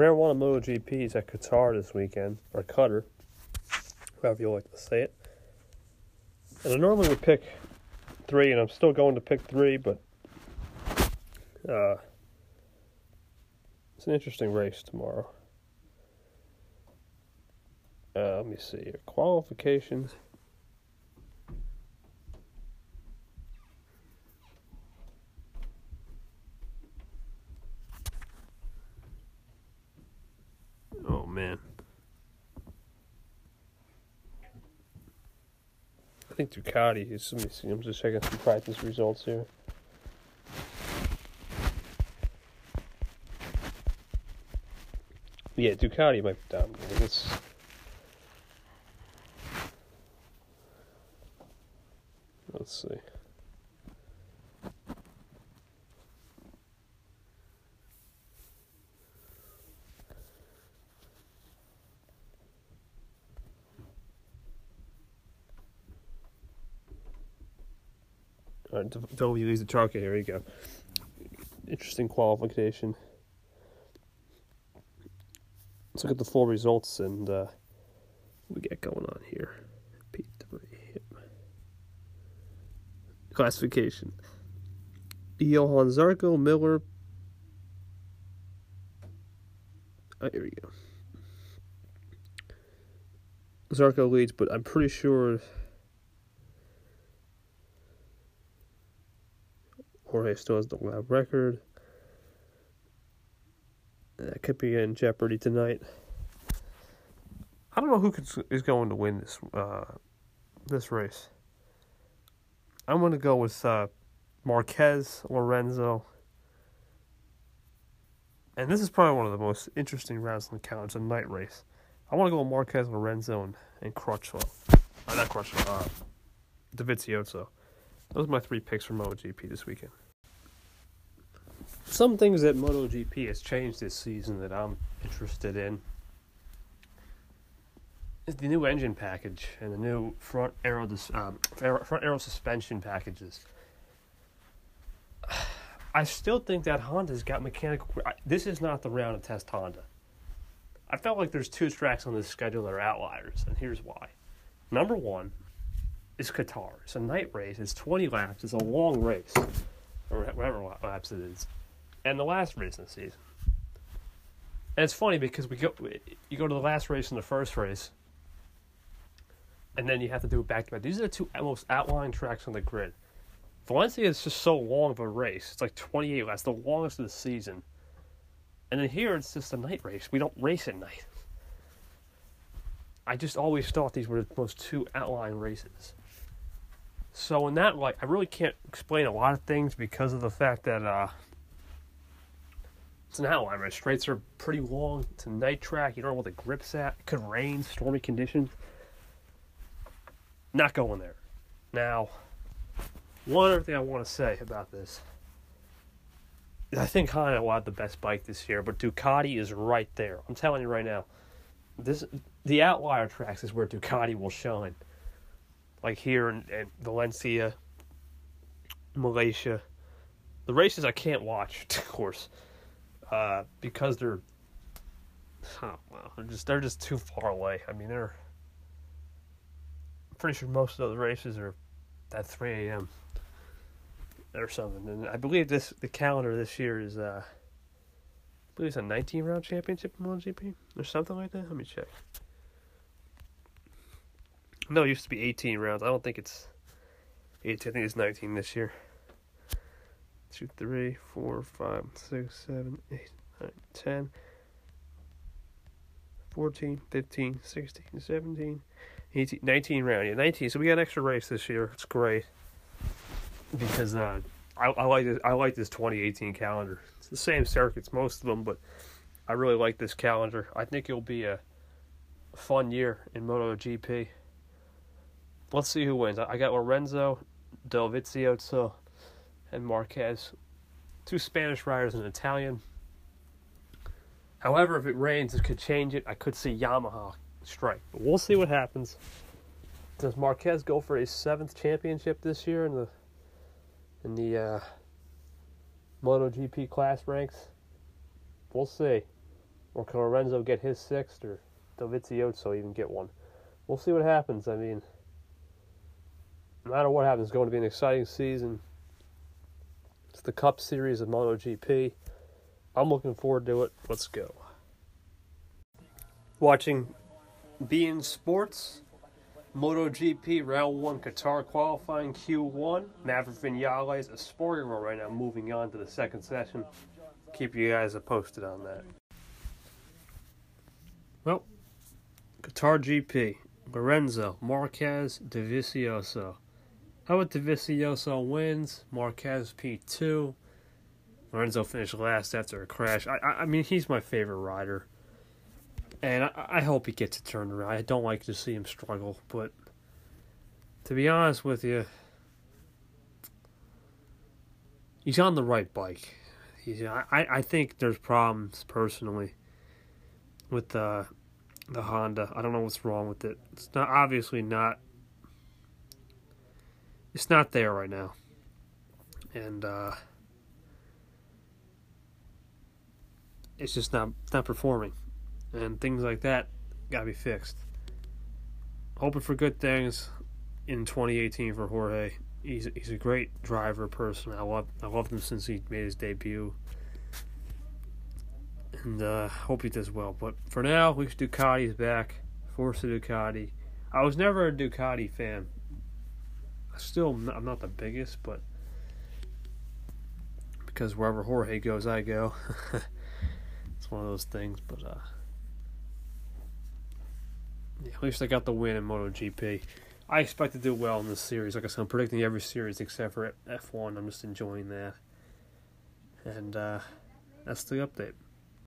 Marijuana MotoGP is at Qatar this weekend, or Qatar, however you like to say it. And I normally would pick three, and I'm still going to pick three, but uh, it's an interesting race tomorrow. Uh, let me see here. Qualifications. Man. I think Ducati is. Let me see. I'm just checking some practice results here. Yeah, Ducati might be dominating. It's let's see. All right, leads the chart. Here you go. Interesting qualification. Let's look at the full results and uh, we get going on here. P3. Classification. Johann Zarco, Miller. Oh, here we go. Zarco leads, but I'm pretty sure Jorge still has the lap record. That could be in jeopardy tonight. I don't know who could, is going to win this uh, this race. I'm going to go with uh, Marquez, Lorenzo, and this is probably one of the most interesting rounds in the calendar. It's a night race. I want to go with Marquez, Lorenzo, and, and Crutchlow. Uh, not Crutchlow, uh, Dovizioso. Those are my three picks for MotoGP this weekend. Some things that MotoGP has changed this season that I'm interested in is the new engine package and the new front aero um, front aero suspension packages. I still think that Honda's got mechanical. This is not the round to test Honda. I felt like there's two tracks on this schedule that are outliers, and here's why. Number one is Qatar. It's a night race. It's 20 laps. It's a long race, or whatever laps it is, and the last race in the season. And it's funny because we go, you go to the last race and the first race, and then you have to do it back to back. These are the two most outlying tracks on the grid. Valencia is just so long of a race. It's like 28 laps, the longest of the season. And then here it's just a night race. We don't race at night. I just always thought these were the most two outlying races. So in that light, I really can't explain a lot of things because of the fact that uh, it's an outline race. Straights are pretty long. It's a night track. You don't know what the grip's at. It could rain, stormy conditions. Not going there. Now, one other thing I want to say about this. I think Honda will have the best bike this year, but Ducati is right there. I'm telling you right now. This the outlier tracks is where Ducati will shine. Like here in, in Valencia, Malaysia. The races I can't watch, of course, uh, because they're oh, well, they're just they're just too far away. I mean, they're I'm pretty sure most of those races are at 3 a.m. or something. And I believe this the calendar this year is uh, I believe it's a 19 round championship in MotoGP or something like that. Let me check. No, it used to be 18 rounds. I don't think it's 18. I think it's 19 this year. 2, 3, 4, 5, 6, 7, 8, 9, 10, 14, 15, 16, 17, 18, 19 round. Yeah, 19. So we got an extra race this year. It's great because uh, I, I like this. I like this 2018 calendar. It's the same circuits, most of them, but I really like this calendar. I think it'll be a fun year in MotoGP. Let's see who wins. I got Lorenzo, Dovizioso, and Marquez. Two Spanish riders and an Italian. However, if it rains, it could change it. I could see Yamaha strike. But we'll see what happens. Does Marquez go for his seventh championship this year in the in the uh, MotoGP class ranks? We'll see. Or can Lorenzo get his sixth, or Dovizioso even get one? We'll see what happens. I mean, no matter what happens, it's going to be an exciting season. It's the Cup Series of MotoGP. I'm looking forward to it. Let's go. Watching beIN Sports, MotoGP Round 1 Qatar qualifying Q1. Maverick Vinales, a sporting role right now, moving on to the second session. Keep you guys posted on that. Well, Qatar GP. Lorenzo, Marquez, Dovizioso. How about Dovizioso wins? Marquez P2. Lorenzo finished last after a crash. I, I, I mean, he's my favorite rider. And I, I hope he gets it turned around. I don't like to see him struggle, but to be honest with you, he's on the right bike. He's, I, I think there's problems personally with the the Honda. I don't know what's wrong with it. It's not obviously not. It's not there right now, and uh, it's just not not performing, and things like that gotta be fixed. Hoping for good things in 2018 for Jorge. He's he's a great driver person. I love I loved him since he made his debut and uh, hope he does well. But for now, least Ducati's back. Of Ducati. I was never a Ducati fan. Still, I'm not the biggest, but because wherever Jorge goes, I go. it's one of those things, but uh, yeah, at least I got the win in MotoGP. I expect to do well in this series. Like I said, I'm predicting every series except for F1. I'm just enjoying that. And uh, that's the update.